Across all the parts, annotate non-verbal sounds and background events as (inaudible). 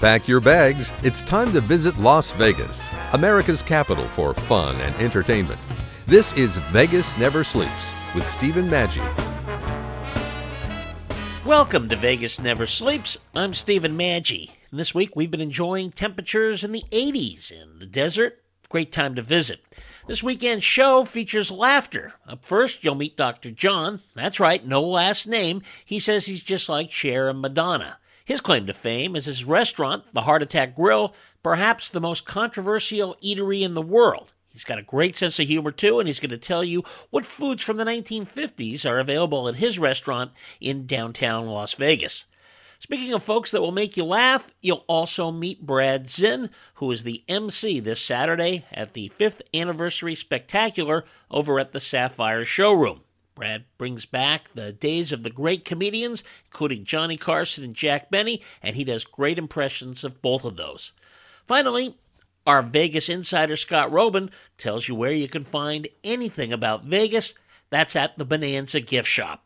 Pack your bags. It's time to visit Las Vegas, America's capital for fun and entertainment. This is Vegas Never Sleeps with Stephen Maggi. Welcome to Vegas Never Sleeps. I'm Stephen Maggi. This week we've been enjoying temperatures in the 80s in the desert. Great time to visit. This weekend's show features laughter. Up first, you'll meet Dr. John. That's right, no last name. He says he's just like Cher and Madonna. His claim to fame is his restaurant, the Heart Attack Grill, perhaps the most controversial eatery in the world. He's got a great sense of humor too, and he's going to tell you what foods from the 1950s are available at his restaurant in downtown Las Vegas. Speaking of folks that will make you laugh, you'll also meet Brad Zinn, who is the MC this Saturday at the 5th Anniversary Spectacular over at the Sapphire Showroom. Brad brings back the days of the great comedians, including Johnny Carson and Jack Benny, and he does great impressions of both of those. Finally, our Vegas insider Scott Roeben tells you where you can find anything about Vegas. That's at the Bonanza Gift Shop.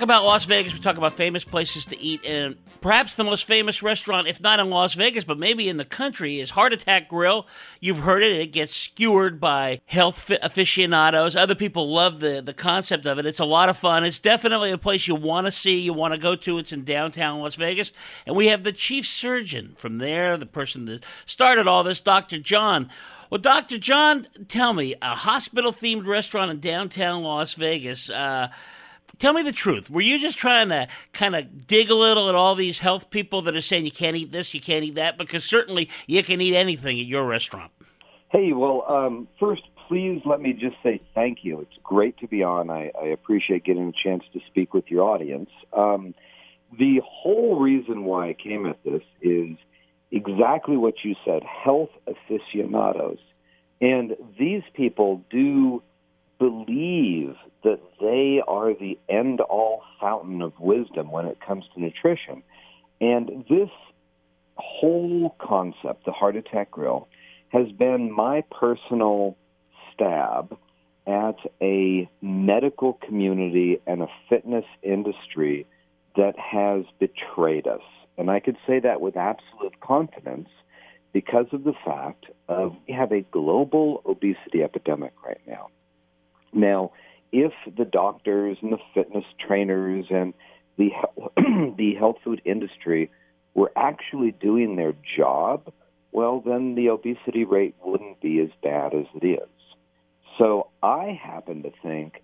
Talk about Las Vegas, we talk about famous places to eat, and perhaps the most famous restaurant, if not in Las Vegas, but maybe in the country, is Heart Attack Grill. You've heard it; it gets skewered by health aficionados. Other people love the the concept of it. It's a lot of fun. It's definitely a place you want to see, you want to go to. It's in downtown Las Vegas, and we have the chief surgeon from there, the person that started all this, Dr. John. Well, Dr. John, tell me, a hospital themed restaurant in downtown Las Vegas. Uh, tell me the truth. Were you just trying to kind of dig a little at all these health people that are saying you can't eat this, you can't eat that? Because certainly you can eat anything at your restaurant. Hey, well, um, first, please let me just say thank you. It's great to be on. I, I appreciate getting a chance to speak with your audience. Um, the whole reason why I came at this is exactly what you said health aficionados. And these people do believe that they are the end all fountain of wisdom when it comes to nutrition. And this whole concept, the heart attack grill, has been my personal stab at a medical community and a fitness industry that has betrayed us. And I could say that with absolute confidence because of the fact of we have a global obesity epidemic right now. Now, if the doctors and the fitness trainers and the (clears throat) the health food industry were actually doing their job, well, then the obesity rate wouldn't be as bad as it is. So I happen to think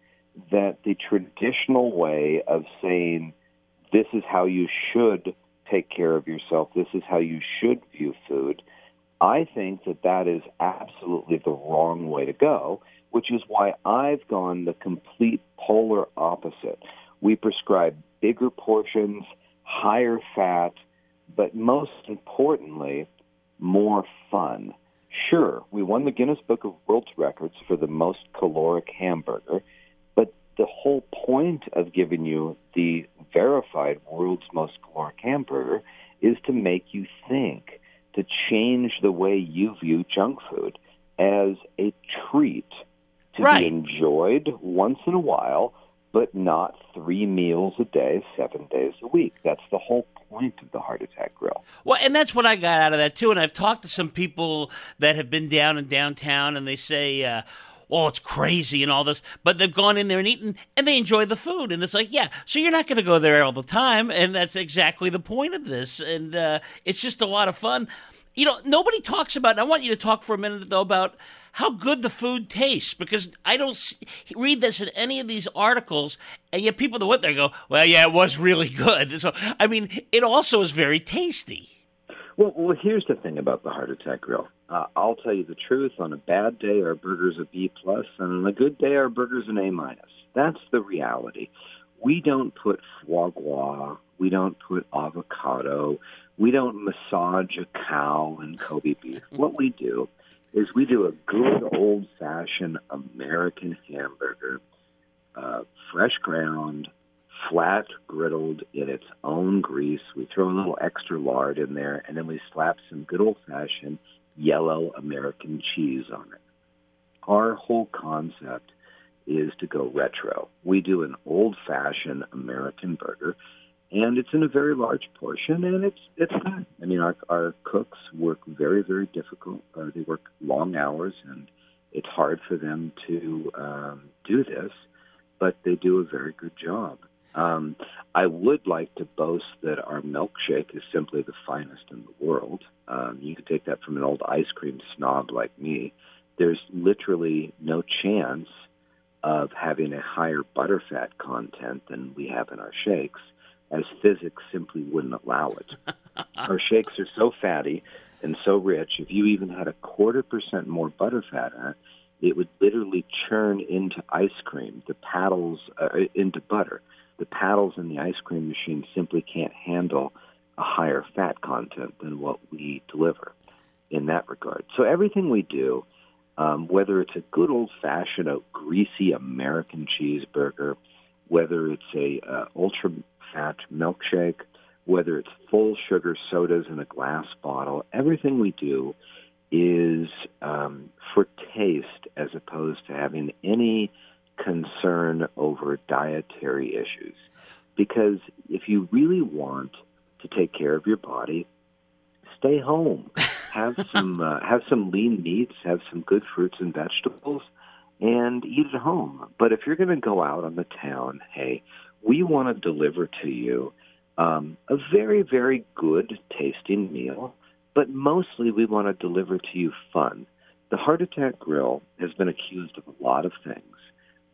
that the traditional way of saying this is how you should take care of yourself, this is how you should view food, I think that that is absolutely the wrong way to go which is why I've gone the complete polar opposite. We prescribe bigger portions, higher fat, but most importantly, more fun. Sure, we won the Guinness Book of World Records for the most caloric hamburger, but the whole point of giving you the verified world's most caloric hamburger is to make you think, to change the way you view junk food as a treat to right. be enjoyed once in a while, but not three meals a day, seven days a week. That's the whole point of the heart attack grill. Well, and that's what I got out of that too. And I've talked to some people that have been down in downtown, and they say. Uh, oh, it's crazy and all this, but they've gone in there and eaten and they enjoy the food. And it's like, yeah, so you're not going to go there all the time. And that's exactly the point of this. And uh, it's just a lot of fun. You know, nobody talks about, I want you to talk for a minute, though, about how good the food tastes because I don't see, read this in any of these articles, and yet people that went there go, "Well, yeah, it was really good." So, I mean, it also is very tasty. Well, well, here's the thing about the heart attack grill. Uh, I'll tell you the truth. On a bad day, our burgers a B plus, and on a good day, our burgers an A minus. That's the reality. We don't put foie gras. We don't put avocado. We don't massage a cow and Kobe beef. What we do is we do a good old fashioned American hamburger, uh, fresh ground, flat griddled in its own grease. We throw a little extra lard in there, and then we slap some good old fashioned yellow American cheese on it. Our whole concept is to go retro. We do an old fashioned American burger, and it's in a very large portion, and it's it's. I mean, our our cooks work very very difficult. Uh, they work long hours, and it's hard for them to um, do this, but they do a very good job. Um, I would like to boast that our milkshake is simply the finest in the world. Um, you could take that from an old ice cream snob like me. There's literally no chance of having a higher butterfat content than we have in our shakes, as physics simply wouldn't allow it. (laughs) our shakes are so fatty and so rich, if you even had a quarter percent more butterfat in it, it would literally churn into ice cream, the paddles uh, into butter. The paddles in the ice cream machine simply can't handle a higher fat content than what we deliver in that regard. So everything we do, um, whether it's a good old fashioned, a greasy American cheeseburger, whether it's a uh, ultra fat milkshake, whether it's full sugar sodas in a glass bottle, everything we do is um, for taste as opposed to having any concern over dietary issues. Because if you really want to take care of your body, stay home. (laughs) Have some uh, have some lean meats, have some good fruits and vegetables, and eat at home. But if you're going to go out on the town, hey, we want to deliver to you um, a very very good tasting meal but mostly we want to deliver to you fun. The Heart Attack Grill has been accused of a lot of things,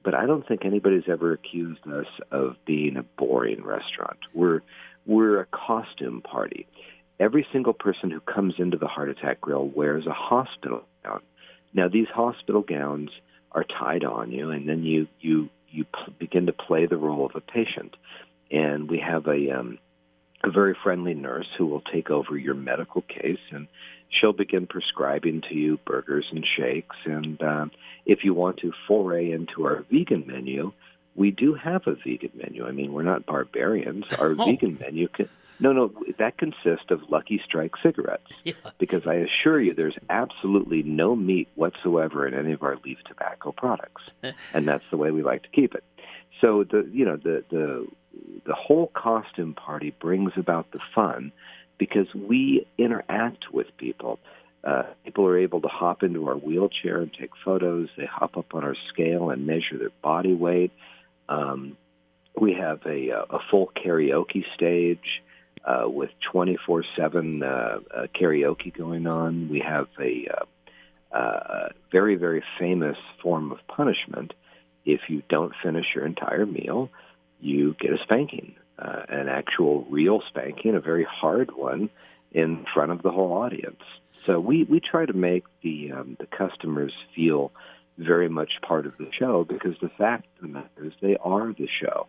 but I don't think anybody's ever accused us of being a boring restaurant. We're we're a costume party. Every single person who comes into the Heart Attack Grill wears a hospital gown. Now these hospital gowns are tied on you, and then you you you p- begin to play the role of a patient. And we have a um, a very friendly nurse who will take over your medical case and she'll begin prescribing to you burgers and shakes. And uh, if you want to foray into our vegan menu, we do have a vegan menu. I mean, we're not barbarians. Our oh. vegan menu can. No, no, that consists of Lucky Strike cigarettes. (laughs) Yeah. Because I assure you, there's absolutely no meat whatsoever in any of our leaf tobacco products, (laughs) and that's the way we like to keep it. So the you know the the the whole costume party brings about the fun because we interact with people. Uh, people are able to hop into our wheelchair and take photos. They hop up on our scale and measure their body weight. Um, we have a, a full karaoke stage uh, with 24 uh, 7 uh, karaoke going on. We have a uh, uh, very, very famous form of punishment if you don't finish your entire meal you get a spanking, uh, an actual real spanking, a very hard one, in front of the whole audience. So we, we try to make the um, the customers feel very much part of the show because the fact of the matter is they are the show.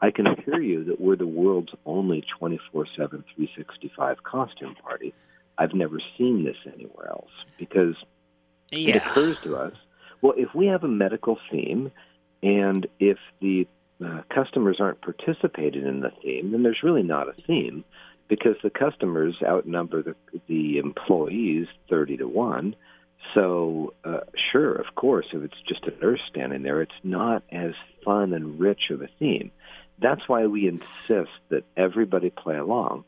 I can assure you that we're the world's only 24 7, 365 costume party. I've never seen this anywhere else because yeah. it occurs to us well, if we have a medical theme and if the uh, customers aren't participating in the theme, then there's really not a theme because the customers outnumber the, the employees 30 to 1. So, uh, sure, of course, if it's just a nurse standing there, it's not as fun and rich of a theme. That's why we insist that everybody play along.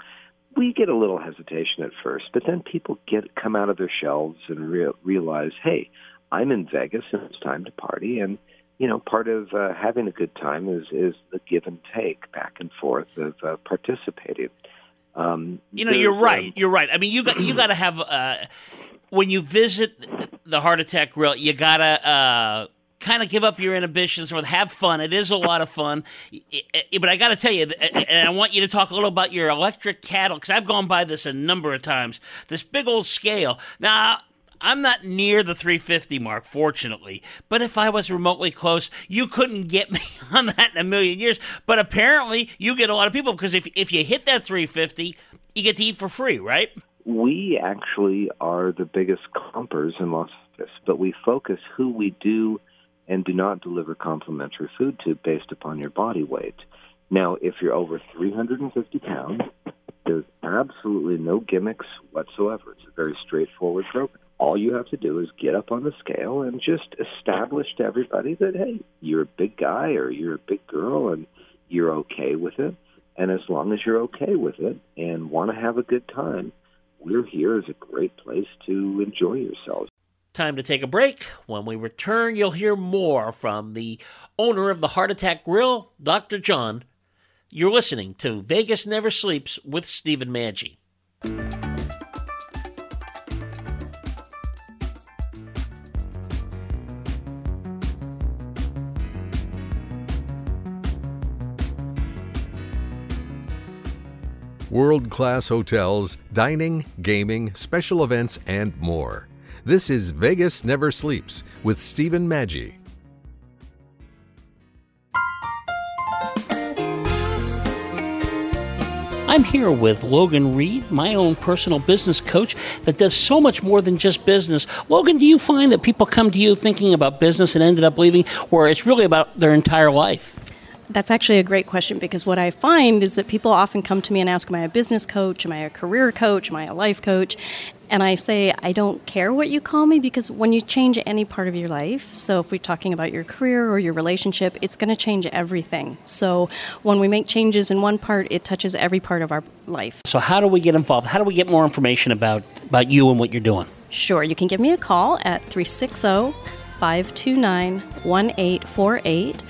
We get a little hesitation at first, but then people get come out of their shelves and re- realize, hey, I'm in Vegas and it's time to party, and you know, part of uh, having a good time is is the give and take back and forth of uh, participating. Um, you know, you're right. Um, you're right. I mean, you got you got to have uh, when you visit the Heart Attack Grill, you gotta uh, kind of give up your inhibitions or have fun. It is a lot of fun. But I got to tell you, and I want you to talk a little about your electric cattle because I've gone by this a number of times. This big old scale. Now, I'm not near the 350 mark, fortunately. But if I was remotely close, you couldn't get (laughs) me on that in a million years. But apparently, you get a lot of people because if if you hit that 350, you get to eat for free, right? We actually are the biggest compers in Las Vegas, but we focus who we do and do not deliver complimentary food to based upon your body weight. Now, if you're over 350 pounds, there's absolutely no gimmicks whatsoever. It's a very straightforward program. All you have to do is get up on the scale and just establish to everybody that, hey, you're a big guy or you're a big girl and you're okay with it. And as long as you're okay with it and want to have a good time, we're here as a great place to enjoy yourselves. Time to take a break. When we return, you'll hear more from the owner of the Heart Attack Grill, Dr. John. You're listening to Vegas Never Sleeps with Stephen Maggi. World class hotels, dining, gaming, special events, and more. This is Vegas Never Sleeps with Stephen Maggi. I'm here with Logan Reed, my own personal business coach that does so much more than just business. Logan, do you find that people come to you thinking about business and ended up leaving, where it's really about their entire life? That's actually a great question because what I find is that people often come to me and ask, Am I a business coach? Am I a career coach? Am I a life coach? And I say, I don't care what you call me because when you change any part of your life, so if we're talking about your career or your relationship, it's going to change everything. So when we make changes in one part, it touches every part of our life. So, how do we get involved? How do we get more information about, about you and what you're doing? Sure, you can give me a call at 360 529 1848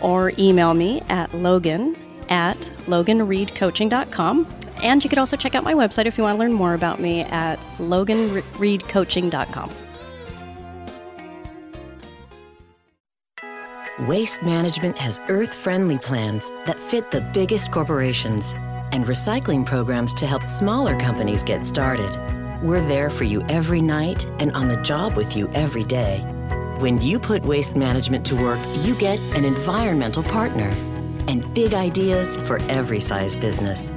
or email me at logan at loganreedcoaching.com. And you could also check out my website if you want to learn more about me at loganreedcoaching.com. Waste Management has earth friendly plans that fit the biggest corporations and recycling programs to help smaller companies get started. We're there for you every night and on the job with you every day. When you put waste management to work, you get an environmental partner and big ideas for every size business.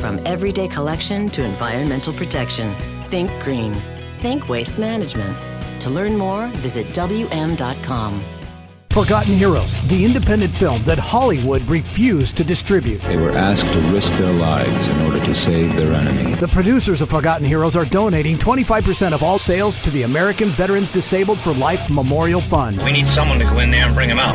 From everyday collection to environmental protection, think green. Think waste management. To learn more, visit WM.com. Forgotten Heroes, the independent film that Hollywood refused to distribute. They were asked to risk their lives in order to save their enemy. The producers of Forgotten Heroes are donating 25% of all sales to the American Veterans Disabled for Life Memorial Fund. We need someone to go in there and bring him out.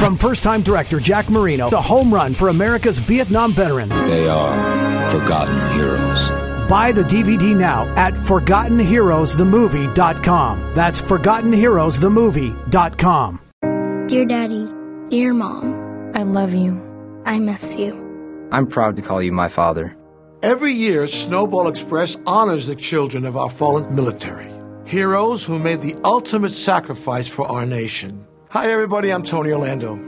From first time director Jack Marino, the home run for America's Vietnam veteran. They are forgotten heroes. Buy the DVD now at ForgottenHeroesTheMovie.com. That's ForgottenHeroesTheMovie.com. Dear Daddy, dear Mom, I love you. I miss you. I'm proud to call you my father. Every year, Snowball Express honors the children of our fallen military, heroes who made the ultimate sacrifice for our nation. Hi, everybody, I'm Tony Orlando.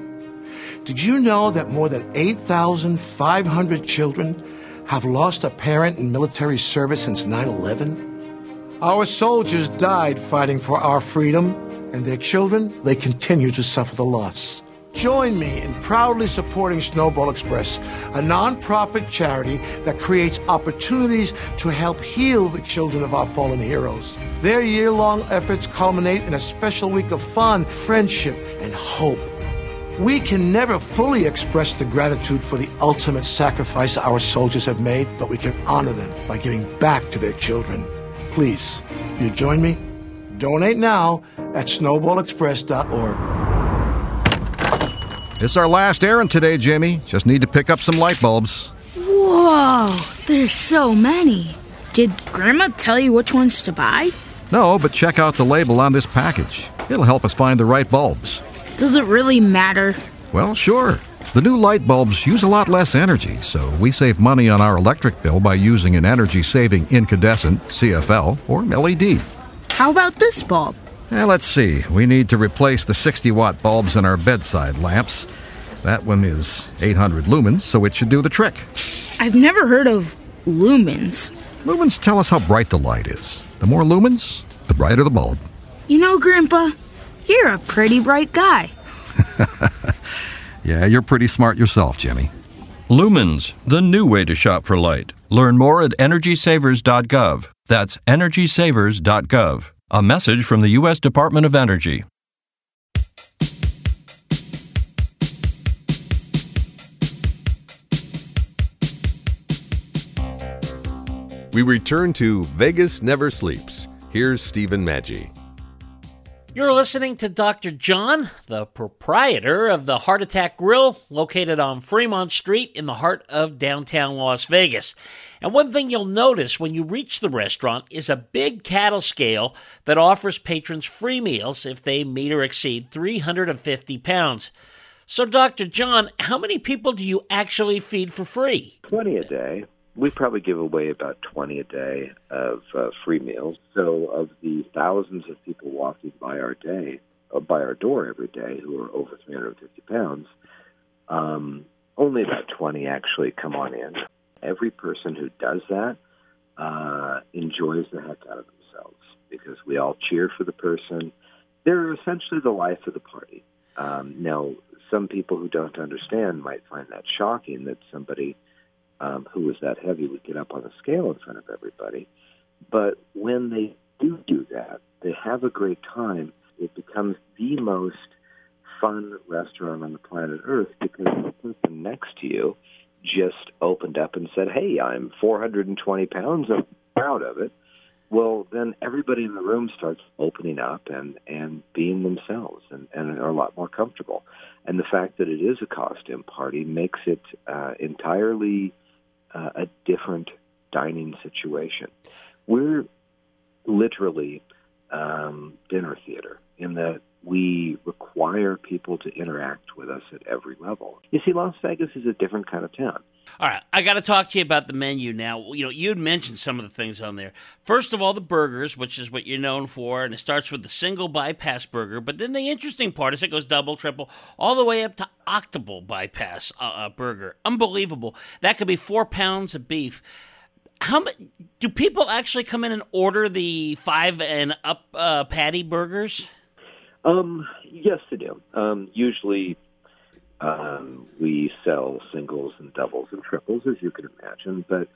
Did you know that more than 8,500 children have lost a parent in military service since 9 11? Our soldiers died fighting for our freedom, and their children, they continue to suffer the loss. Join me in proudly supporting Snowball Express, a nonprofit charity that creates opportunities to help heal the children of our fallen heroes. Their year long efforts culminate in a special week of fun, friendship, and hope. We can never fully express the gratitude for the ultimate sacrifice our soldiers have made, but we can honor them by giving back to their children. Please, you join me? Donate now at snowballexpress.org. It's our last errand today, Jimmy. Just need to pick up some light bulbs. Whoa, there's so many. Did Grandma tell you which ones to buy? No, but check out the label on this package. It'll help us find the right bulbs. Does it really matter? Well, sure. The new light bulbs use a lot less energy, so we save money on our electric bill by using an energy saving incandescent, CFL, or LED. How about this bulb? Now, let's see. We need to replace the 60 watt bulbs in our bedside lamps. That one is 800 lumens, so it should do the trick. I've never heard of lumens. Lumens tell us how bright the light is. The more lumens, the brighter the bulb. You know, Grandpa, you're a pretty bright guy. (laughs) yeah, you're pretty smart yourself, Jimmy. Lumens, the new way to shop for light. Learn more at energysavers.gov. That's energysavers.gov. A message from the U.S. Department of Energy. We return to Vegas Never Sleeps. Here's Stephen Maggi. You're listening to Dr. John, the proprietor of the Heart Attack Grill, located on Fremont Street in the heart of downtown Las Vegas. And one thing you'll notice when you reach the restaurant is a big cattle scale that offers patrons free meals if they meet or exceed 350 pounds. So, Dr. John, how many people do you actually feed for free? 20 a day we probably give away about 20 a day of uh, free meals. So, of the thousands of people walking by our day, uh, by our door every day, who are over 350 pounds, um, only about 20 actually come on in. Every person who does that uh, enjoys the heck out of themselves because we all cheer for the person. They're essentially the life of the party. Um, now, some people who don't understand might find that shocking that somebody um, who was that heavy would get up on a scale in front of everybody. But when they do do that, they have a great time. It becomes the most fun restaurant on the planet Earth because the person next to you just opened up and said, "Hey, I'm 420 pounds. I'm proud of it." Well, then everybody in the room starts opening up and and being themselves and and are a lot more comfortable. And the fact that it is a costume party makes it uh, entirely uh, a different dining situation. We're literally um, dinner theater in that we require people to interact with us at every level. You see, Las Vegas is a different kind of town. All right, I got to talk to you about the menu now. You know, you'd mentioned some of the things on there. First of all, the burgers, which is what you're known for, and it starts with the single bypass burger. But then the interesting part is it goes double, triple, all the way up to octuple bypass uh, uh, burger. Unbelievable. That could be four pounds of beef how do people actually come in and order the five and up uh, patty burgers? Um, yes, they do. Um, usually, um, we sell singles and doubles and triples, as you can imagine, but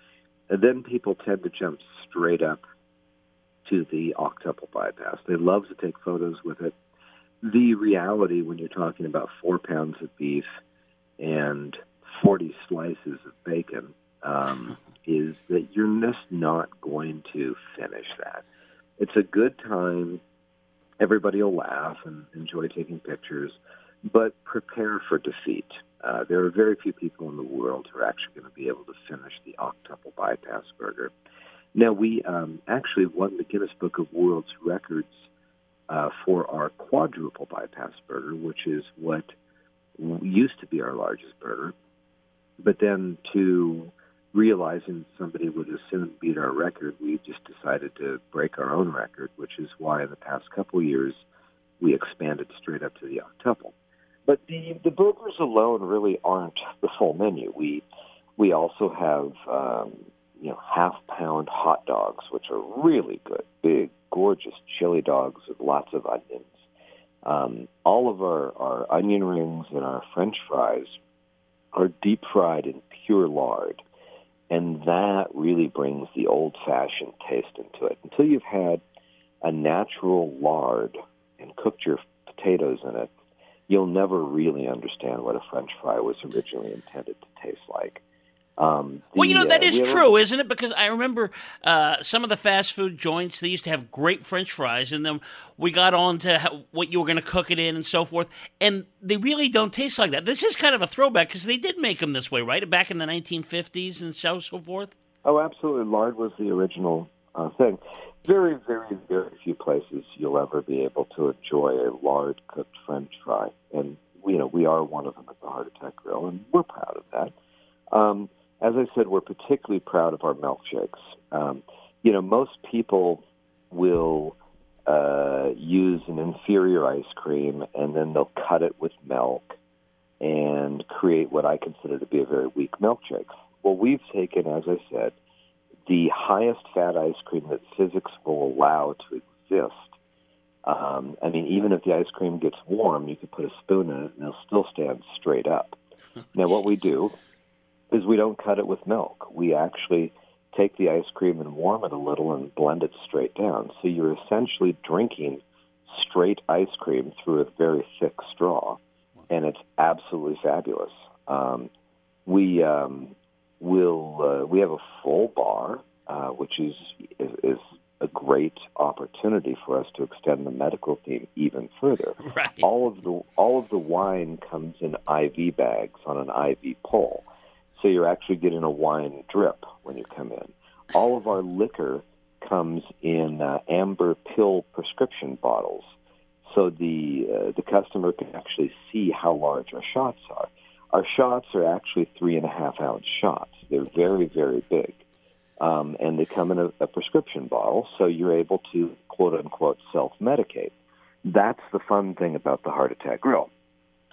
then people tend to jump straight up to the octuple bypass. They love to take photos with it. The reality, when you're talking about four pounds of beef and 40 slices of bacon, um, (laughs) is that you're just not going to finish that. It's a good time. Everybody will laugh and enjoy taking pictures, but prepare for defeat. Uh, there are very few people in the world who are actually going to be able to finish the octuple bypass burger. Now, we um, actually won the Guinness Book of World's Records uh, for our quadruple bypass burger, which is what used to be our largest burger. But then to realizing somebody would soon beat our record, we just decided to break our own record, which is why in the past couple years we expanded straight up to the octuple. But the the burgers alone really aren't (laughs) the full menu. We we also have um, you know half pound hot dogs, which are really good, big, gorgeous chili dogs with lots of onions. Um, all of our, our onion rings and our French fries are deep fried in pure lard and that really brings the old fashioned taste into it. Until you've had a natural lard and cooked your potatoes in it, you'll never really understand what a French fry was originally intended to taste like. Um, the, well, you know that uh, is true, a... isn't it? Because I remember uh, some of the fast food joints they used to have great French fries, and then we got on to how, what you were going to cook it in and so forth, and they really don't taste like that. This is kind of a throwback because they did make them this way, right? Back in the 1950s and so so forth. Oh, absolutely. Lard was the original uh, thing. Very, very, very few places you'll ever be able to enjoy a lard cooked French fry, and you know we are one of them at the Heart Attack Grill, and we're proud of that. Um, as I said, we're particularly proud of our milkshakes. Um, you know, most people will uh, use an inferior ice cream and then they'll cut it with milk and create what I consider to be a very weak milkshake. Well, we've taken, as I said, the highest fat ice cream that physics will allow to exist. Um, I mean, even if the ice cream gets warm, you could put a spoon in it and it'll still stand straight up. now, what we do is we don't cut it with milk. We actually take the ice cream and warm it a little and blend it straight down. So you're essentially drinking straight ice cream through a very thick straw, and it's absolutely fabulous. Um, we um, will uh, we have a full bar. uh, which is, is is a great opportunity for us to extend the medical theme even further. (laughs) Right. All of the all of the wine comes in IV bags on an IV pole, so you're actually getting a wine drip when you come in. All of our liquor comes in uh, amber pill prescription bottles, so the uh, the customer can actually see how large our shots are. Our shots are actually three and a half ounce shots. They're very very big um, and they come in a, a prescription bottle, so you're able to quote unquote self medicate. That's the fun thing about the Heart Attack Grill.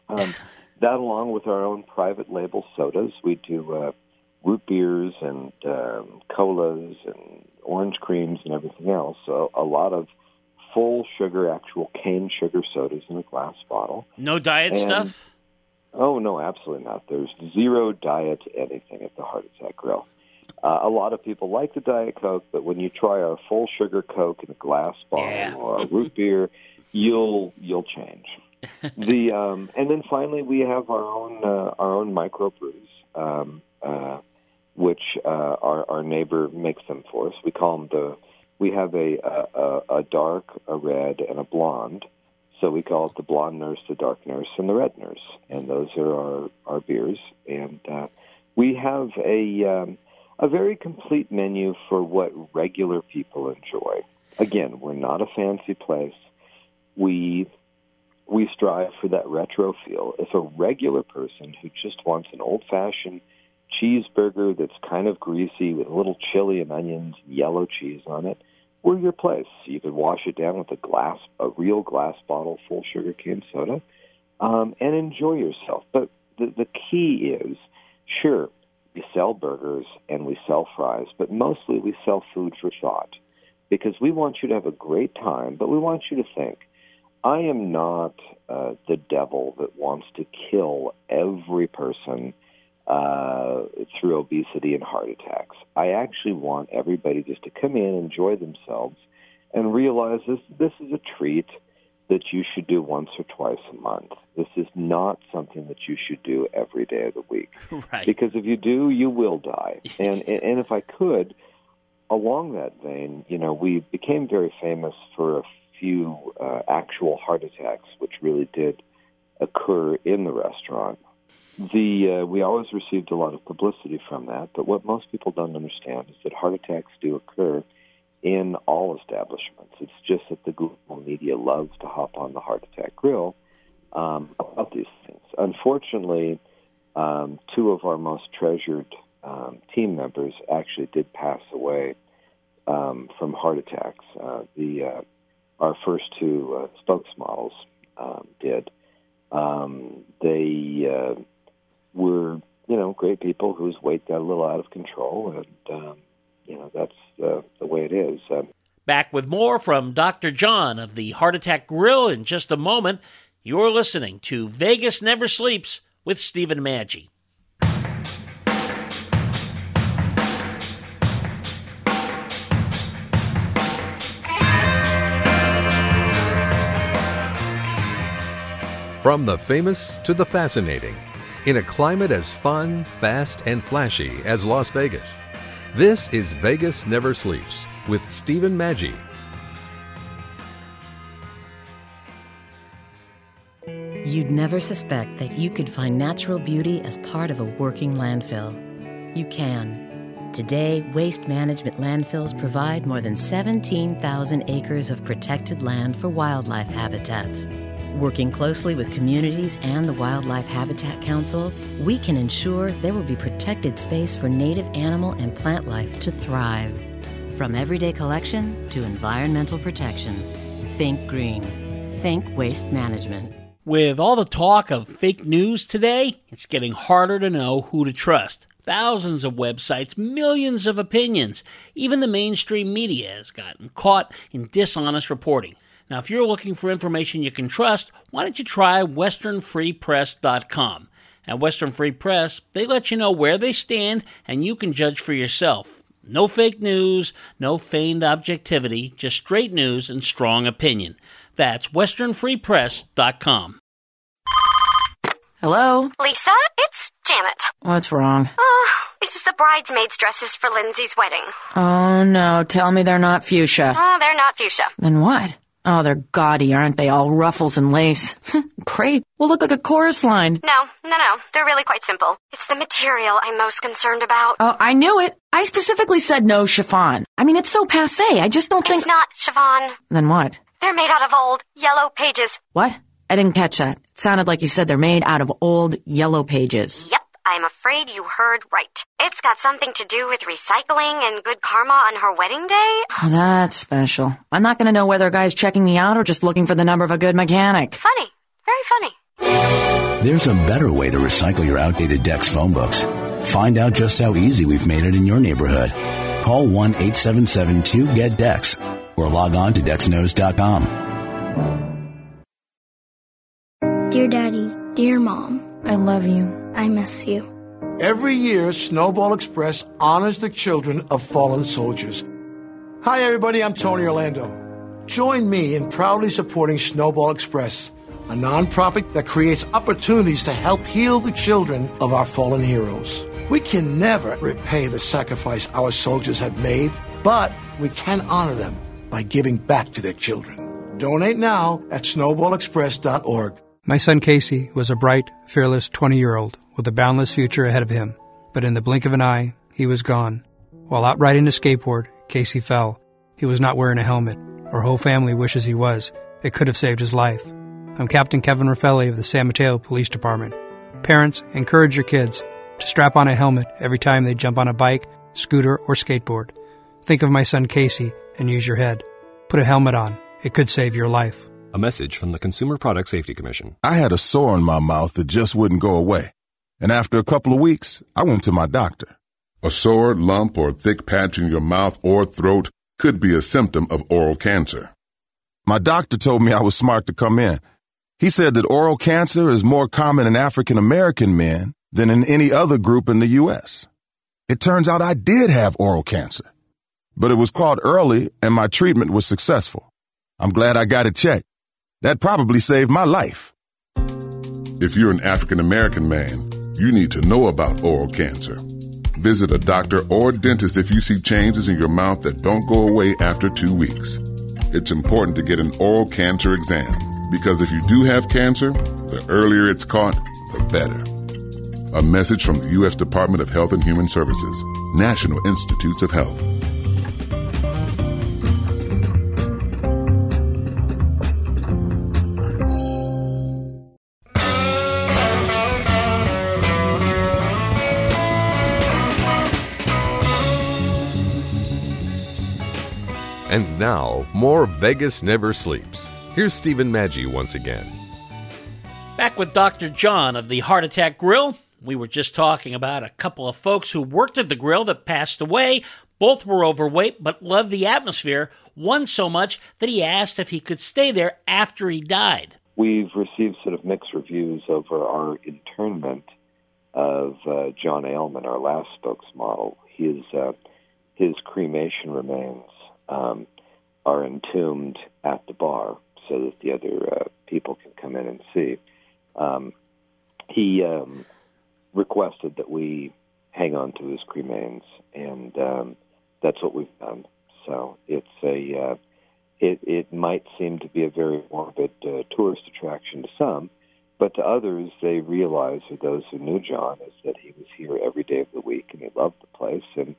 Um, that, along with our own private label sodas, we do uh, root beers and um, colas and orange creams and everything else. So a lot of full sugar, actual cane sugar sodas in a glass bottle. No diet And- stuff? Oh no, absolutely not. There's zero diet anything at the Heart Attack Grill. Uh, a lot of people like the Diet Coke, but when you try our full sugar Coke in a glass bottle or a root beer, you'll you'll change. (laughs) the um, and then finally we have our own uh, our own microbrews, um, uh, which uh, our our neighbor makes them for us. We call them the we have a a, a dark, a red, and a blonde. So we call it the blonde nurse, the dark nurse, and the red nurse, and those are our our beers. And uh, we have a um, a very complete menu for what regular people enjoy. Again, we're not a fancy place. We we strive for that retro feel. If a regular person who just wants an old fashioned cheeseburger that's kind of greasy with a little chili and onions and yellow cheese on it, we're your place. You could wash it down with a glass, a real glass bottle full sugar cane soda, um, and enjoy yourself. But the, the key is, sure, we sell burgers and we sell fries, but mostly we sell food for thought because we want you to have a great time, but we want you to think. I am not uh, the devil that wants to kill every person uh, through obesity and heart attacks. I actually want everybody just to come in, enjoy themselves, and realize this this is a treat that you should do once or twice a month. This is not something that you should do every day of the week. (laughs) Right. Because if you do, you will die. (laughs) and and if I could, along that vein, you know, we became very famous for a few uh, actual heart attacks, which really did occur in the restaurant. The uh, we always received a lot of publicity from that, but what most people don't understand is that heart attacks do occur in all establishments. It's just that the global media loves to hop on the heart attack grill um, about these things. Unfortunately, um, two of our most treasured um, team members actually did pass away um, from heart attacks. Uh, the uh, our first two uh, spokesmodels um, did. Um, they uh, were, you know, great people whose weight got a little out of control, and um, you know that's uh, the way it is. Um, Back with more from Dr. John of the Heart Attack Grill in just a moment. You're listening to Vegas Never Sleeps with Stephen Maggi. From the famous to the fascinating, in a climate as fun, fast, and flashy as Las Vegas. This is Vegas Never Sleeps with Stephen Maggi. You'd never suspect that you could find natural beauty as part of a working landfill. You can. Today, waste management landfills provide more than 17,000 acres of protected land for wildlife habitats. Working closely with communities and the Wildlife Habitat Council, we can ensure there will be protected space for native animal and plant life to thrive. From everyday collection to environmental protection, think green. Think waste management. With all the talk of fake news today, it's getting harder to know who to trust. Thousands of websites, millions of opinions. Even the mainstream media has gotten caught in dishonest reporting. Now, if you're looking for information you can trust, why don't you try westernfreepress.com? At Western Free Press, they let you know where they stand and you can judge for yourself. No fake news, no feigned objectivity, just straight news and strong opinion. That's westernfreepress.com. Hello? Lisa, it's Damn it. What's wrong? Oh, it's the bridesmaids' dresses for Lindsay's wedding. Oh no, tell me they're not fuchsia. Oh, they're not fuchsia. Then what? Oh, they're gaudy, aren't they? All ruffles and lace. (laughs) Great. We'll look like a chorus line. No, no, no. They're really quite simple. It's the material I'm most concerned about. Oh, I knew it. I specifically said no chiffon. I mean, it's so passe. I just don't think. It's not chiffon. Then what? They're made out of old, yellow pages. What? I didn't catch that. It sounded like you said they're made out of old yellow pages. Yep, I'm afraid you heard right. It's got something to do with recycling and good karma on her wedding day. Oh, that's special. I'm not going to know whether a guy's checking me out or just looking for the number of a good mechanic. Funny. Very funny. There's a better way to recycle your outdated Dex phone books. Find out just how easy we've made it in your neighborhood. Call 1 877 2 GET DEX or log on to DexKnows.com. Dear Daddy, dear Mom, I love you. I miss you. Every year, Snowball Express honors the children of fallen soldiers. Hi, everybody, I'm Tony Orlando. Join me in proudly supporting Snowball Express, a nonprofit that creates opportunities to help heal the children of our fallen heroes. We can never repay the sacrifice our soldiers have made, but we can honor them by giving back to their children. Donate now at snowballexpress.org. My son Casey was a bright, fearless 20 year old with a boundless future ahead of him. But in the blink of an eye, he was gone. While out riding a skateboard, Casey fell. He was not wearing a helmet. Our whole family wishes he was. It could have saved his life. I'm Captain Kevin Raffelli of the San Mateo Police Department. Parents, encourage your kids to strap on a helmet every time they jump on a bike, scooter, or skateboard. Think of my son Casey and use your head. Put a helmet on. It could save your life. A message from the Consumer Product Safety Commission. I had a sore in my mouth that just wouldn't go away. And after a couple of weeks, I went to my doctor. A sore, lump, or thick patch in your mouth or throat could be a symptom of oral cancer. My doctor told me I was smart to come in. He said that oral cancer is more common in African American men than in any other group in the U.S. It turns out I did have oral cancer, but it was caught early and my treatment was successful. I'm glad I got it checked. That probably saved my life. If you're an African American man, you need to know about oral cancer. Visit a doctor or dentist if you see changes in your mouth that don't go away after two weeks. It's important to get an oral cancer exam because if you do have cancer, the earlier it's caught, the better. A message from the U.S. Department of Health and Human Services, National Institutes of Health. And now, more Vegas Never Sleeps. Here's Stephen Maggi once again. Back with Dr. John of the Heart Attack Grill. We were just talking about a couple of folks who worked at the grill that passed away. Both were overweight but loved the atmosphere, one so much that he asked if he could stay there after he died. We've received sort of mixed reviews over our internment of uh, John Alleman, our last spokesmodel. His, uh, his cremation remains um, are entombed at the bar so that the other uh, people can come in and see. Um, he um, requested that we hang on to his cremains, and um, that's what we've done. So it's a uh, it it might seem to be a very morbid uh, tourist attraction to some, but to others, they realize, or those who knew John, is that he was here every day of the week and he loved the place and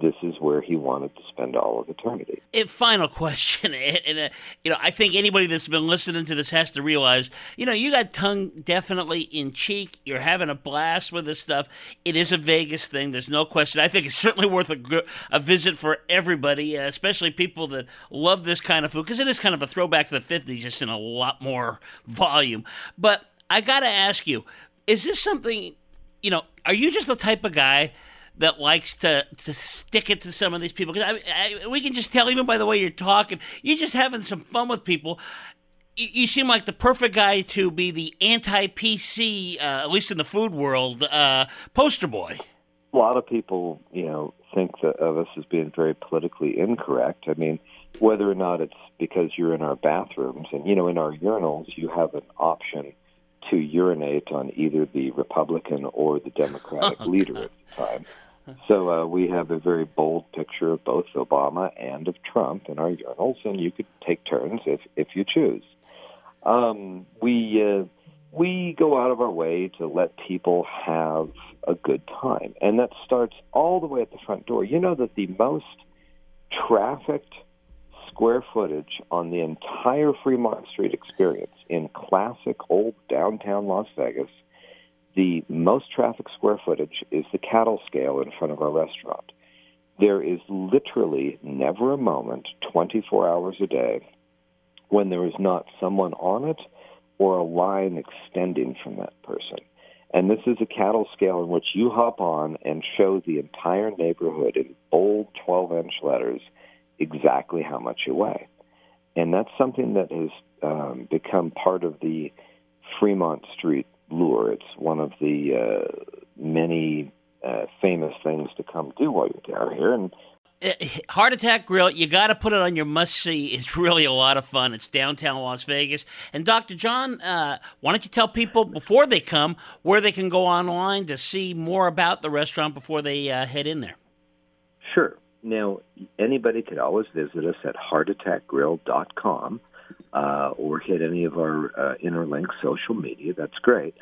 this is where he wanted to spend all of eternity. And final (laughs) question, and uh, you know, I think anybody that's been listening to this has to realize, you know, you got tongue definitely in cheek. You're having a blast with this stuff. It is a Vegas thing. There's no question. I think it's certainly worth a, a visit for everybody, uh, especially people that love this kind of food, because it is kind of a throwback to the '50s, just in a lot more volume. But I got to ask you, is this something? You know, are you just the type of guy? That likes to, to stick it to some of these people. Because I, I, we can just tell, even by the way you're talking, you're just having some fun with people. You, you seem like the perfect guy to be the anti PC, uh, at least in the food world, uh, poster boy. A lot of people, you know, think of us as being very politically incorrect. I mean, whether or not it's because you're in our bathrooms and, you know, in our urinals, you have an option to urinate on either the Republican or the Democratic (laughs) Oh, leader at the time. (laughs) So uh, we have a very bold picture of both Obama and of Trump in our urinals, and you could take turns if if you choose. Um, we uh, we go out of our way to let people have a good time, and that starts all the way at the front door. You know that the most trafficked square footage on the entire Fremont Street experience in classic old downtown Las Vegas, the most traffic square footage is the cattle scale in front of our restaurant. There is literally never a moment, 24 hours a day, when there is not someone on it or a line extending from that person. And this is a cattle scale in which you hop on and show the entire neighborhood in bold 12 inch letters exactly how much you weigh. And that's something that has um, become part of the Fremont Street lure. It's one of the uh, many uh, famous things to come do while you're down here. And Uh, Heart Attack Grill, you got to put it on your must see. (laughs) It's really a lot of fun. It's downtown Las Vegas. And Dr. John, uh, why don't you tell people before they come where they can go online to see more about the restaurant before they uh, head in there? Sure. Now, anybody could always visit us at heartattackgrill.com uh, or hit any of our uh, interlink social media. That's great.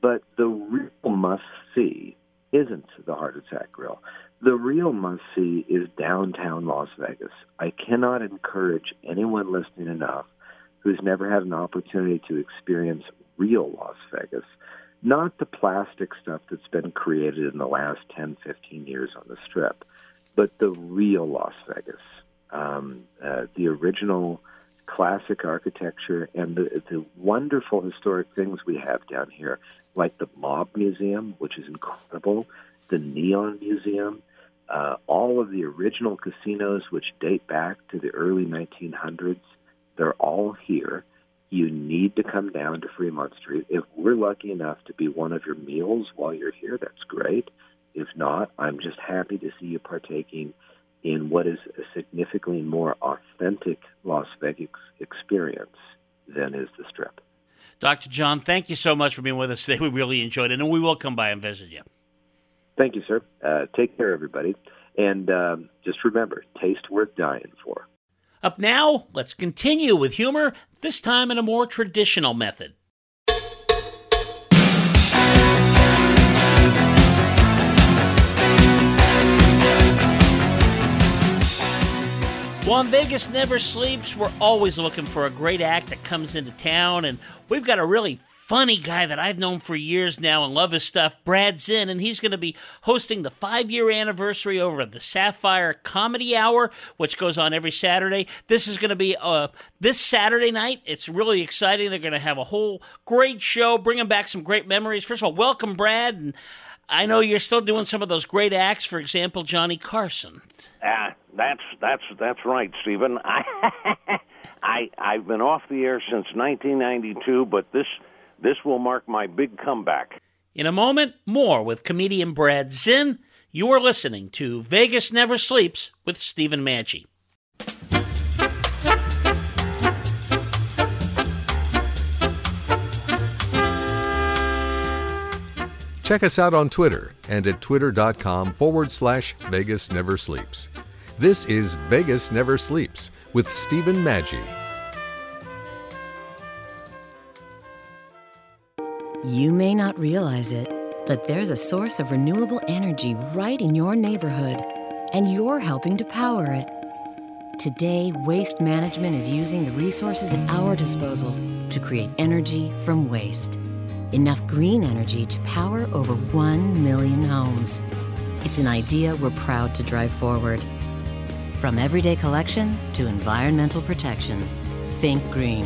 But the real must see isn't the Heart Attack Grill. The real must see is downtown Las Vegas. I cannot encourage anyone listening enough who's never had an opportunity to experience real Las Vegas, not the plastic stuff that's been created in the last 10, 15 years on the strip, but the real Las Vegas, um, uh, the original classic architecture and the, the wonderful historic things we have down here, like the Mob Museum, which is incredible, the Neon Museum, uh, all of the original casinos, which date back to the early 1900s. They're all here. You need to come down to Fremont Street. If we're lucky enough to be one of your meals while you're here, that's great. If not, I'm just happy to see you partaking in what is a significantly more authentic Las Vegas experience than is the Strip. Dr. John, thank you so much for being with us today. (laughs) We really enjoyed it, and we will come by and visit you. Thank you, sir. Uh, take care, everybody. And um, just remember, taste worth dying for. Up now, let's continue with humor, this time in a more traditional method. Well, Vegas never sleeps. We're always looking for a great act that comes into town, and we've got a really funny guy that I've known for years now and love his stuff, Brad Zinn, and he's going to be hosting the five year anniversary over at the Sapphire Comedy Hour, which goes on every Saturday. This is going to be uh, this Saturday night. It's really exciting. They're going to have a whole great show, bringing back some great memories. First of all, welcome, Brad. And I know you're still doing some of those great acts. For example, Johnny Carson. Uh, that's that's that's right, Stephen. I (laughs) I I've been off the air since 1992, but this this will mark my big comeback. In a moment, more with comedian Brad Zinn. You are listening to Vegas Never Sleeps with Stephen Maggi. Check us out on Twitter and at twitter.com forward slash Vegas Never Sleeps. This is Vegas Never Sleeps with Stephen Maggi. You may not realize it, but there's a source of renewable energy right in your neighborhood, and you're helping to power it. Today, Waste Management is using the resources at our disposal to create energy from waste. Enough green energy to power over 1 million homes. It's an idea we're proud to drive forward. From everyday collection to environmental protection, think green.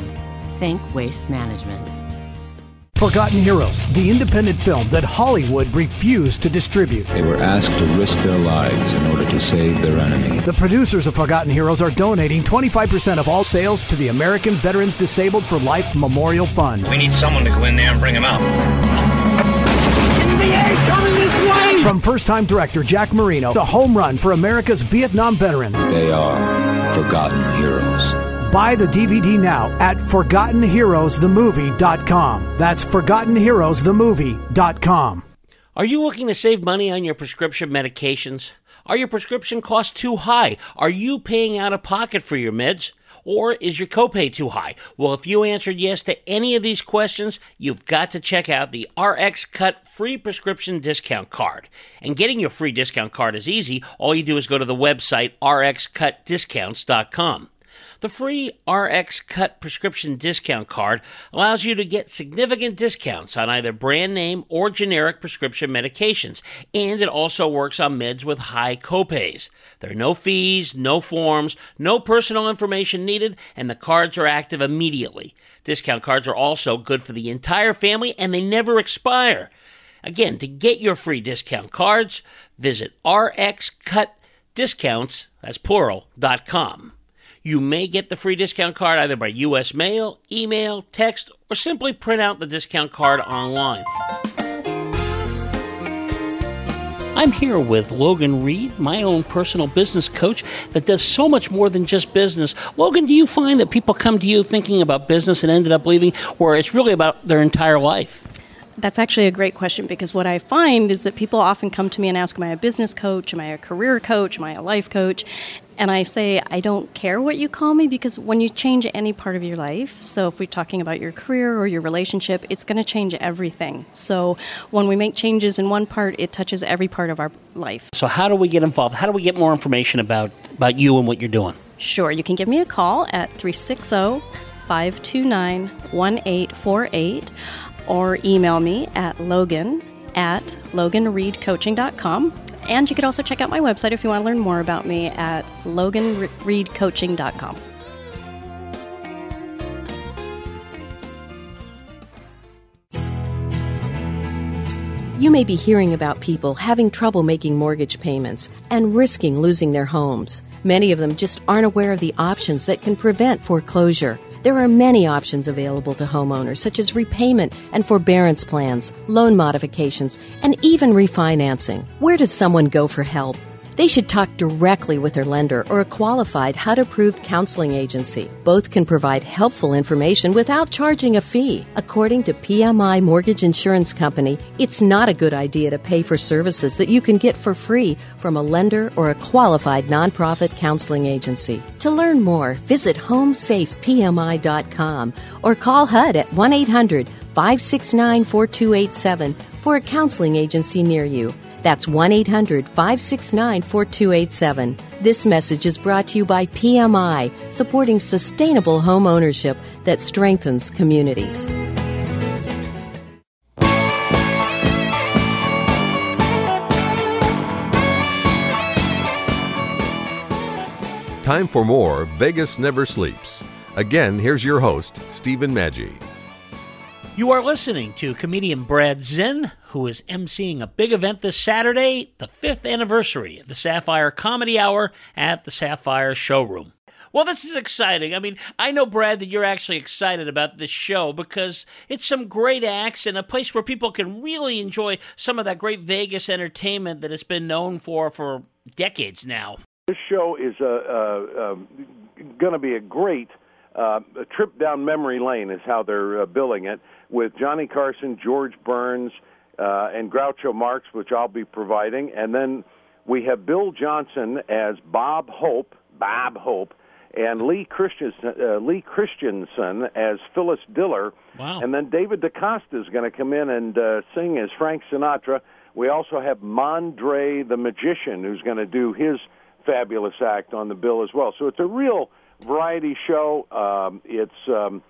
Think Waste Management. Forgotten Heroes, the independent film that Hollywood refused to distribute. They were asked to risk their lives in order to save their enemy. The producers of Forgotten Heroes are donating 25% of all sales to the American Veterans Disabled for Life Memorial Fund. We need someone to go in there and bring him out. coming this way! From first time director Jack Marino, the home run for America's Vietnam veterans. They are forgotten heroes. Buy the DVD now at ForgottenHeroesTheMovie.com. That's ForgottenHeroesTheMovie.com. Are you looking to save money on your prescription medications? Are your prescription costs too high? Are you paying out of pocket for your meds? Or is your copay too high? Well, if you answered yes to any of these questions, you've got to check out the RX Cut free prescription discount card. And getting your free discount card is easy. All you do is go to the website rxcutdiscounts.com. The free RX Cut prescription discount card allows you to get significant discounts on either brand name or generic prescription medications, and it also works on meds with high copays. There are no fees, no forms, no personal information needed, and the cards are active immediately. Discount cards are also good for the entire family and they never expire. Again, to get your free discount cards, visit rxcutdiscounts, that's plural.com. You may get the free discount card either by U.S. mail, email, text, or simply print out the discount card online. I'm here with Logan Reed, my own personal business coach that does so much more than just business. Logan, do you find that people come to you thinking about business and ended up leaving, or it's really about their entire life? That's actually a great question because what I find is that people often come to me and ask, Am I a business coach? Am I a career coach? Am I a life coach? And I say, I don't care what you call me because when you change any part of your life, so if we're talking about your career or your relationship, it's going to change everything. So when we make changes in one part, it touches every part of our life. So, how do we get involved? How do we get more information about, about you and what you're doing? Sure, you can give me a call at 360 529 1848 or email me at logan at loganreedcoaching.com. And you could also check out my website if you want to learn more about me at loganreedcoaching.com. You may be hearing about people having trouble making mortgage payments and risking losing their homes. Many of them just aren't aware of the options that can prevent foreclosure. There are many options available to homeowners, such as repayment and forbearance plans, loan modifications, and even refinancing. Where does someone go for help? They should talk directly with their lender or a qualified HUD approved counseling agency. Both can provide helpful information without charging a fee. According to PMI Mortgage Insurance Company, it's not a good idea to pay for services that you can get for free from a lender or a qualified nonprofit counseling agency. To learn more, visit homesafepmi.com or call HUD at 1 800 569 4287 for a counseling agency near you. That's 1 800 569 4287. This message is brought to you by PMI, supporting sustainable home ownership that strengthens communities. Time for more Vegas Never Sleeps. Again, here's your host, Stephen Maggi. You are listening to comedian Brad Zinn, who is emceeing a big event this Saturday, the fifth anniversary of the Sapphire Comedy Hour at the Sapphire Showroom. Well, this is exciting. I mean, I know, Brad, that you're actually excited about this show because it's some great acts and a place where people can really enjoy some of that great Vegas entertainment that it's been known for for decades now. This show is uh, uh, um, going to be a great uh, a trip down memory lane, is how they're uh, billing it, with Johnny Carson, George Burns, uh, and Groucho Marx, which I'll be providing. And then we have Bill Johnson as Bob Hope, Bob Hope, and Lee Christensen, uh, Lee Christensen as Phyllis Diller. Wow. And then David DaCosta is going to come in and uh, sing as Frank Sinatra. We also have Mondre the Magician, who's going to do his fabulous act on the bill as well. So it's a real variety show. Um, it's um,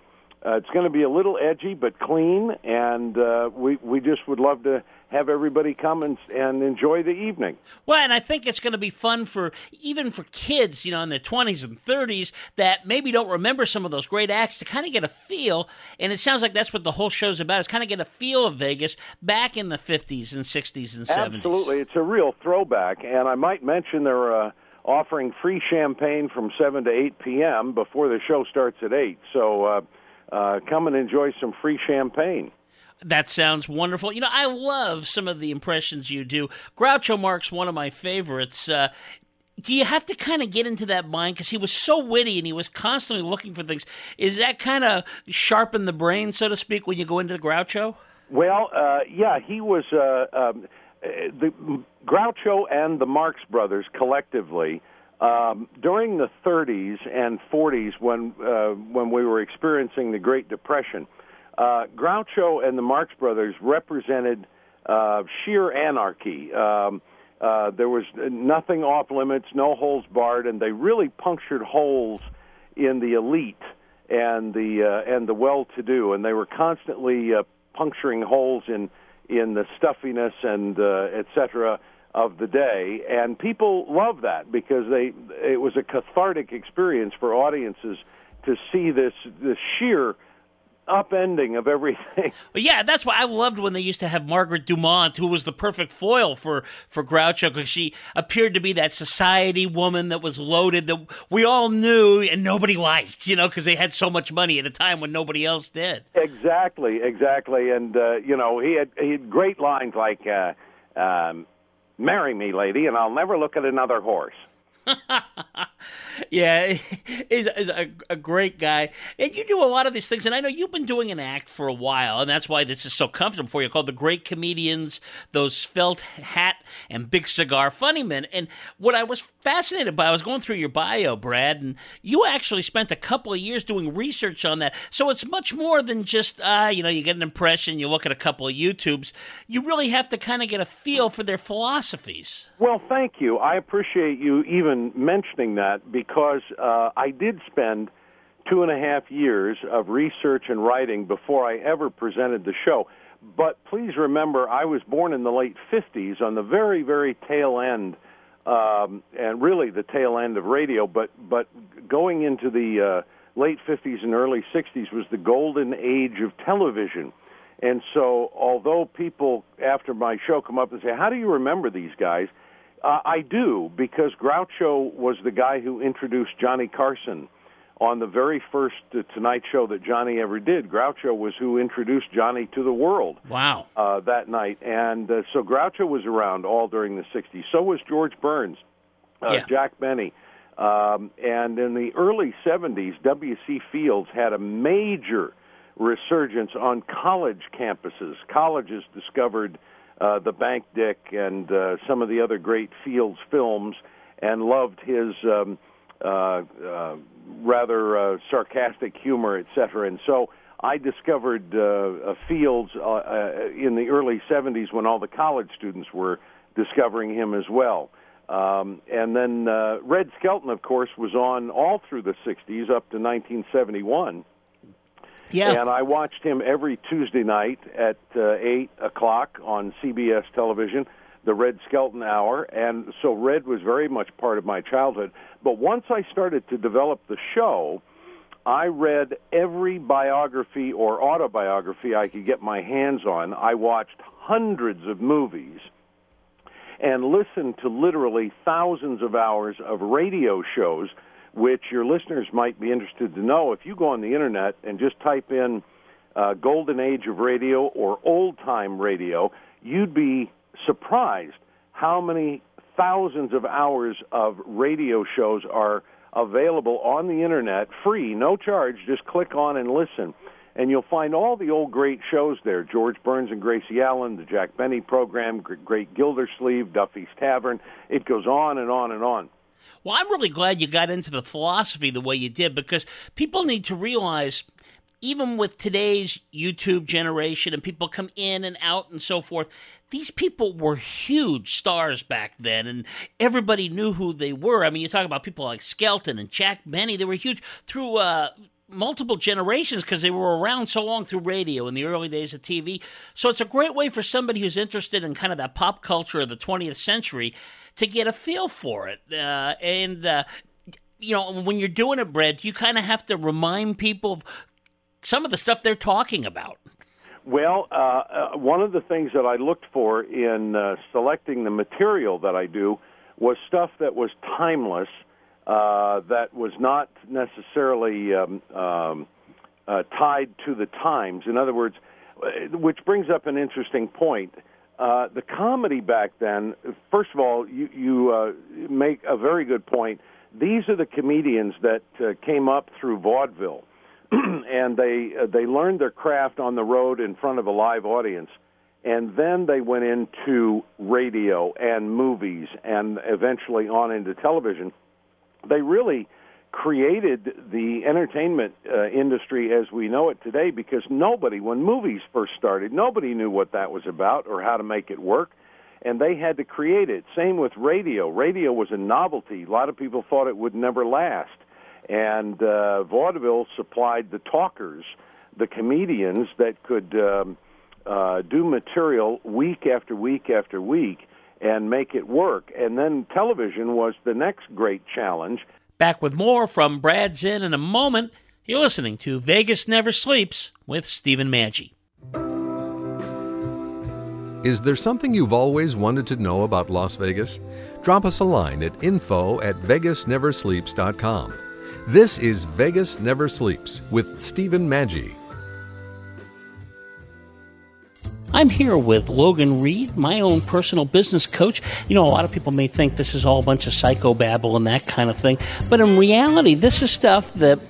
uh, it's going to be a little edgy but clean, and uh, we we just would love to have everybody come and and enjoy the evening. Well, and I think it's going to be fun for even for kids, you know, in their twenties and thirties that maybe don't remember some of those great acts to kind of get a feel. And it sounds like that's what the whole show's about: is kind of get a feel of Vegas back in the fifties and sixties and seventies. Absolutely, it's a real throwback. And I might mention there are. Uh, offering free champagne from 7 to 8 p.m. before the show starts at 8. So uh, uh, come and enjoy some free champagne. That sounds wonderful. You know, I love some of the impressions you do. Groucho Marx, one of my favorites. Uh, do you have to kind of get into that mind because he was so witty and he was constantly looking for things? Is that kind of sharpen the brain, so to speak, when you go into the Groucho? Well, uh, yeah, he was uh, um, the Groucho and the Marx Brothers collectively. Um, during the 30s and 40s, when uh, when we were experiencing the Great Depression, uh, Groucho and the Marx Brothers represented uh, sheer anarchy. Um, uh, there was nothing off limits, no holes barred, and they really punctured holes in the elite and the uh, and the well-to-do, and they were constantly uh, puncturing holes in in the stuffiness and uh, et cetera of the day, and people love that because they it was a cathartic experience for audiences to see this this sheer upending of everything. (laughs) Yeah, that's why I loved when they used to have Margaret Dumont, who was the perfect foil for for Groucho, because she appeared to be that society woman that was loaded that we all knew and nobody liked, you know, because they had so much money at a time when nobody else did. Exactly, exactly, and uh, you know he had he had great lines like. Uh, um, Marry me, lady, and I'll never look at another horse. (laughs) yeah, he's, he's a, a, great guy, and you do a lot of these things. And I know you've been doing an act for a while, and that's why this is so comfortable for you. Called the Great Comedians, those felt hat and big cigar funny men. And what I was fascinated by, I was going through your bio, Brad, and you actually spent a couple of years doing research on that. So it's much more than just uh, you know, you get an impression, you look at a couple of YouTubes. You really have to kind of get a feel for their philosophies. Well, thank you. I appreciate you even mentioning that because uh, I did spend two and a half years of research and writing before I ever presented the show. But please remember, I was born in the late 50s on the very, very tail end, um, and really the tail end of radio. But but going into the uh, late 50s and early 60s was the golden age of television. And so, although people after my show come up and say, "How do you remember these guys?" Uh, I do because Groucho was the guy who introduced Johnny Carson on the very first uh, Tonight Show that Johnny ever did. Groucho was who introduced Johnny to the world. Wow! Uh, that night, and uh, so Groucho was around all during the '60s. So was George Burns, uh, yeah. Jack Benny, um, and in the early '70s, W.C. Fields had a major resurgence on college campuses. Colleges discovered uh, the Bank Dick and uh, some of the other great Fields films, and loved his um, uh, uh, rather uh, sarcastic humor, etc. And so I discovered uh, Fields uh, uh, in the early '70s when all the college students were discovering him as well. Um, and then uh, Red Skelton, of course, was on all through the '60s up to 1971 yeah. And I watched him every Tuesday night at uh, 8 o'clock on CBS television, the Red Skelton Hour. And so Red was very much part of my childhood. But once I started to develop the show, I read every biography or autobiography I could get my hands on. I watched hundreds of movies and listened to literally thousands of hours of radio shows which your listeners might be interested to know. If you go on the internet and just type in uh, golden age of radio or old time radio, you'd be surprised how many thousands of hours of radio shows are available on the internet free, no charge. Just click on and listen. And you'll find all the old great shows there George Burns and Gracie Allen, the Jack Benny program, Great Gildersleeve, Duffy's Tavern. It goes on and on and on. Well, I'm really glad you got into the philosophy the way you did because people need to realize even with today's YouTube generation and people come in and out and so forth, these people were huge stars back then and everybody knew who they were. I mean, you talk about people like Skelton and Jack Benny, they were huge through uh, multiple generations because they were around so long through radio in the early days of TV. So it's a great way for somebody who's interested in kind of that pop culture of the 20th century to get a feel for it. Uh, and, uh, you know, when you're doing it, Brad, you kind of have to remind people of some of the stuff they're talking about. Well, uh, uh, one of the things that I looked for in uh, selecting the material that I do was stuff that was timeless, uh, that was not necessarily um, um, tied to the times. In other words, which brings up an interesting point Uh, the comedy back then, first of all, you, you uh, make a very good point. These are the comedians that uh, came up through vaudeville, (clears throat) and they uh, they learned their craft on the road in front of a live audience, and then they went into radio and movies, and eventually on into television. They really created the entertainment uh, industry as we know it today because nobody, when movies first started, nobody knew what that was about or how to make it work, and they had to create it. Same with radio. Radio was a novelty. A lot of people thought it would never last, and uh, vaudeville supplied the talkers, the comedians that could um, uh, do material week after week after week and make it work. And then television was the next great challenge Back with more from Brad Zinn in a moment. You're listening to Vegas Never Sleeps with Stephen Maggi. Is there something you've always wanted to know about Las Vegas? Drop us a line at info at vegasneversleeps.com. This is Vegas Never Sleeps with Stephen Maggi. I'm here with Logan Reed, my own personal business coach. You know, a lot of people may think this is all a bunch of psychobabble and that kind of thing, but in reality, this is stuff that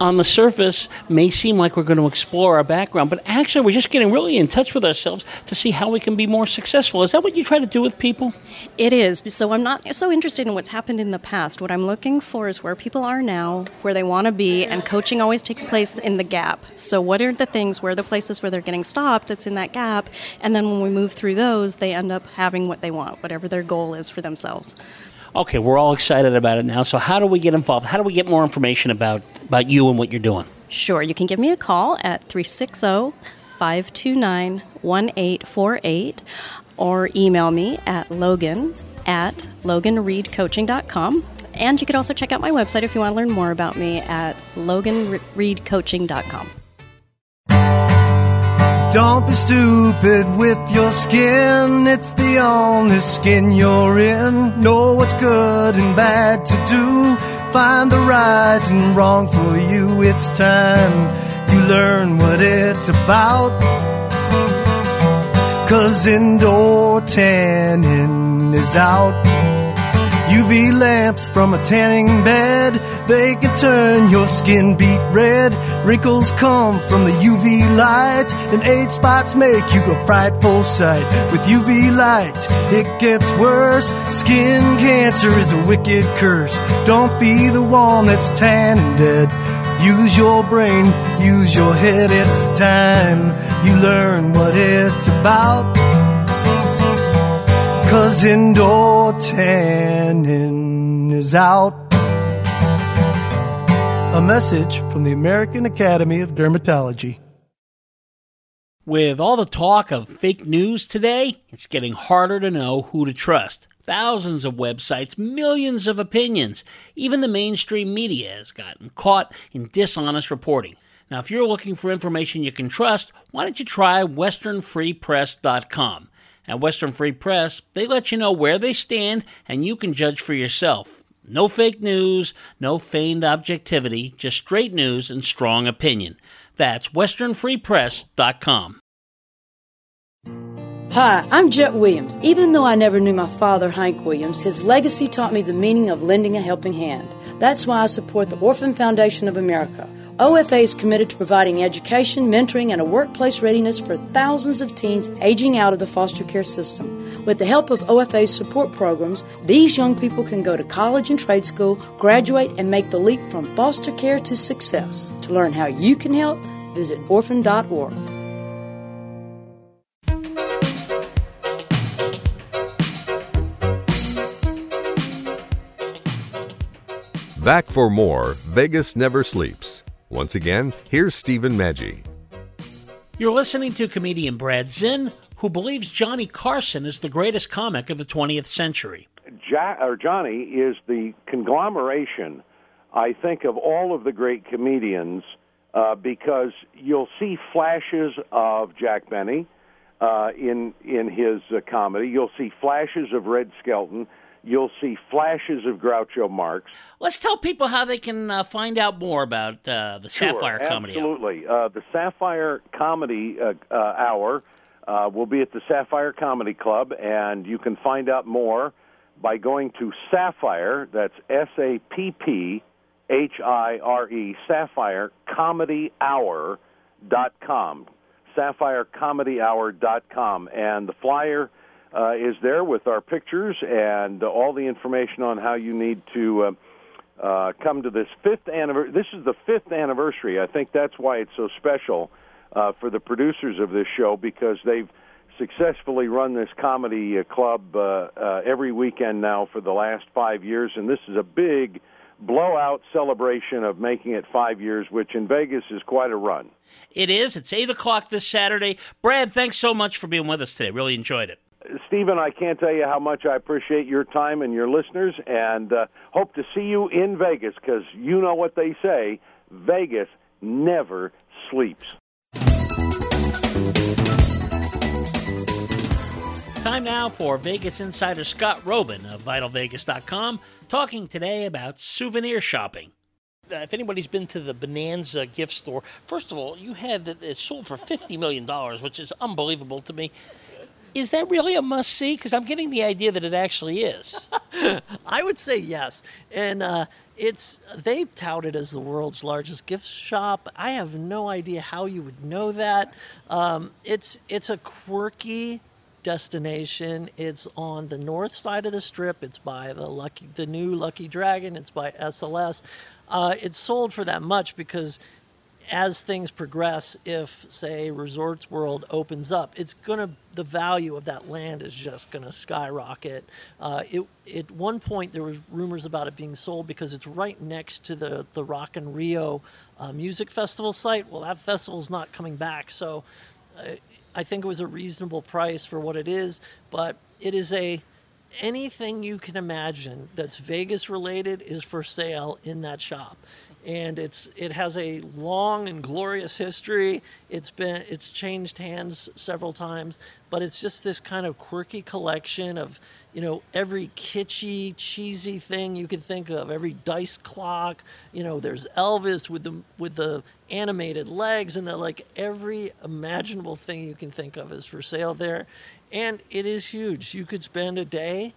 on the surface may seem like we're going to explore our background, but actually we're just getting really in touch with ourselves to see how we can be more successful. Is that what you try to do with people? It is. So I'm not so interested in what's happened in the past. What I'm looking for is where people are now, where they want to be, and coaching always takes place in the gap. So what are the things, where are the places where they're getting stopped that's in that gap, and then when we move through those, they end up having what they want, whatever their goal is for themselves okay, we're all excited about it now. So how do we get involved? How do we get more information about, about you and what you're doing? Sure. You can give me a call at 360 529 1848 or email me at logan at loganreedcoaching.com. And you could also check out my website if you want to learn more about me at loganreedcoaching.com. Don't be stupid with your skin. It's the only skin you're in. Know what's good and bad to do. Find the right and wrong for you. It's time you learn what it's about. Cause indoor tanning is out. UV lamps from a tanning bed, they can turn your skin beet red. Wrinkles come from the UV light, and age spots make you a frightful sight. With UV light, it gets worse. Skin cancer is a wicked curse. Don't be the one that's tan and dead. Use your brain, use your head, it's time you learn what it's about. Cause indoor tanning is out. A message from the American Academy of Dermatology. With all the talk of fake news today, it's getting harder to know who to trust. Thousands of websites, millions of opinions. Even the mainstream media has gotten caught in dishonest reporting. Now, if you're looking for information you can trust, why don't you try westernfreepress.com? At Western Free Press, they let you know where they stand and you can judge for yourself. No fake news, no feigned objectivity, just straight news and strong opinion. That's westernfreepress.com. Hi, I'm Jett Williams. Even though I never knew my father, Hank Williams, his legacy taught me the meaning of lending a helping hand. That's why I support the Orphan Foundation of America. OFA is committed to providing education, mentoring, and a workplace readiness for thousands of teens aging out of the foster care system. With the help of OFA's support programs, these young people can go to college and trade school, graduate, and make the leap from foster care to success. To learn how you can help, visit orphan.org. Back for more Vegas Never Sleeps. Once again, here's Stephen Maggi. You're listening to comedian Brad Zinn, who believes Johnny Carson is the greatest comic of the 20th century. Ja- or Johnny is the conglomeration, I think, of all of the great comedians uh, because you'll see flashes of Jack Benny uh, in in his uh, comedy. You'll see flashes of Red Skelton. You'll see flashes of Groucho Marx. Let's tell people how they can uh, find out more about uh, the sure, Sapphire Comedy Hour. Absolutely. Uh, the Sapphire Comedy uh, uh, Hour Uh, we'll be at the Sapphire Comedy Club, and you can find out more by going to Sapphire. That's S A P P H I R E, Sapphire Comedy Hour dot com. SapphireComedyHour.com. And the flyer uh, is there with our pictures and all the information on how you need to uh, uh, come to this fifth anniversary. This is the fifth anniversary. I think that's why it's so special uh, for the producers of this show because they've successfully run this comedy uh, club every weekend now for the last five years, and this is a big blowout celebration of making it five years, which in Vegas is quite a run. It is. It's 8 o'clock this Saturday. Brad, thanks so much for being with us today. Really enjoyed it. Stephen, I can't tell you how much I appreciate your time and your listeners, and uh, hope to see you in Vegas because you know what they say Vegas never sleeps. Time now for Vegas insider Scott Roeben of VitalVegas.com talking today about souvenir shopping. Uh, if anybody's been to the Bonanza gift store, first of all, you had it sold for $50 million, which is unbelievable to me. Is that really a must see? Because I'm getting the idea that it actually is. (laughs) I would say yes. And uh, it's they tout it as the world's largest gift shop. I have no idea how you would know that. Um, it's it's a quirky destination. It's on the north side of the strip. It's by the lucky the new Lucky Dragon. It's by SLS. Uh, it's sold for that much because as things progress, if say Resorts World opens up, it's gonna the value of that land is just gonna skyrocket. Uh, it at one point there was rumors about it being sold because it's right next to the the Rock in Rio uh, music festival site. Well, that festival's not coming back, so. Uh, I think it was a reasonable price for what it is, but it is a anything you can imagine that's Vegas related is for sale in that shop. And it's it has a long and glorious history. It's been it's changed hands several times, but it's just this kind of quirky collection of you know every kitschy cheesy thing you could think of every dice clock you know there's elvis with the with the animated legs and the like every imaginable thing you can think of is for sale there and it is huge you could spend a day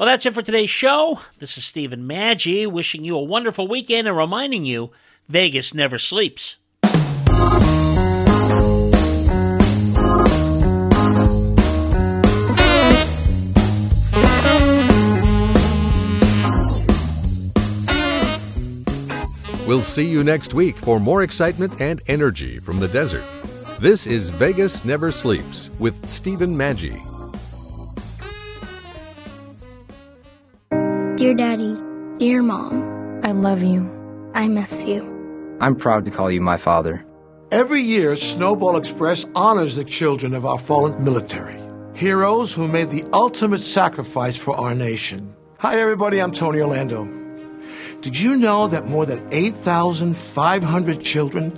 well that's it for today's show this is stephen maggi wishing you a wonderful weekend and reminding you vegas never sleeps We'll see you next week for more excitement and energy from the desert. This is Vegas Never Sleeps with Stephen Maggi. Dear Daddy, dear Mom, I love you. I miss you. I'm proud to call you my father. Every year, Snowball Express honors the children of our fallen military, heroes who made the ultimate sacrifice for our nation. Hi, everybody, I'm Tony Orlando. Did you know that more than 8,500 children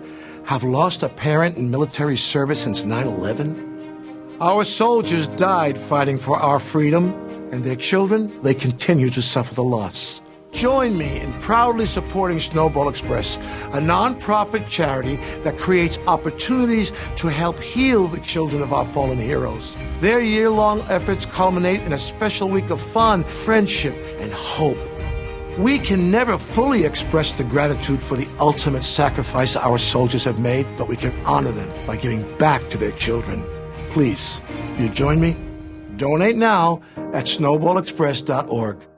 have lost a parent in military service since 9 11? Our soldiers died fighting for our freedom, and their children, they continue to suffer the loss. Join me in proudly supporting Snowball Express, a nonprofit charity that creates opportunities to help heal the children of our fallen heroes. Their year long efforts culminate in a special week of fun, friendship, and hope. We can never fully express the gratitude for the ultimate sacrifice our soldiers have made, but we can honor them by giving back to their children. Please, you join me? Donate now at snowballexpress.org.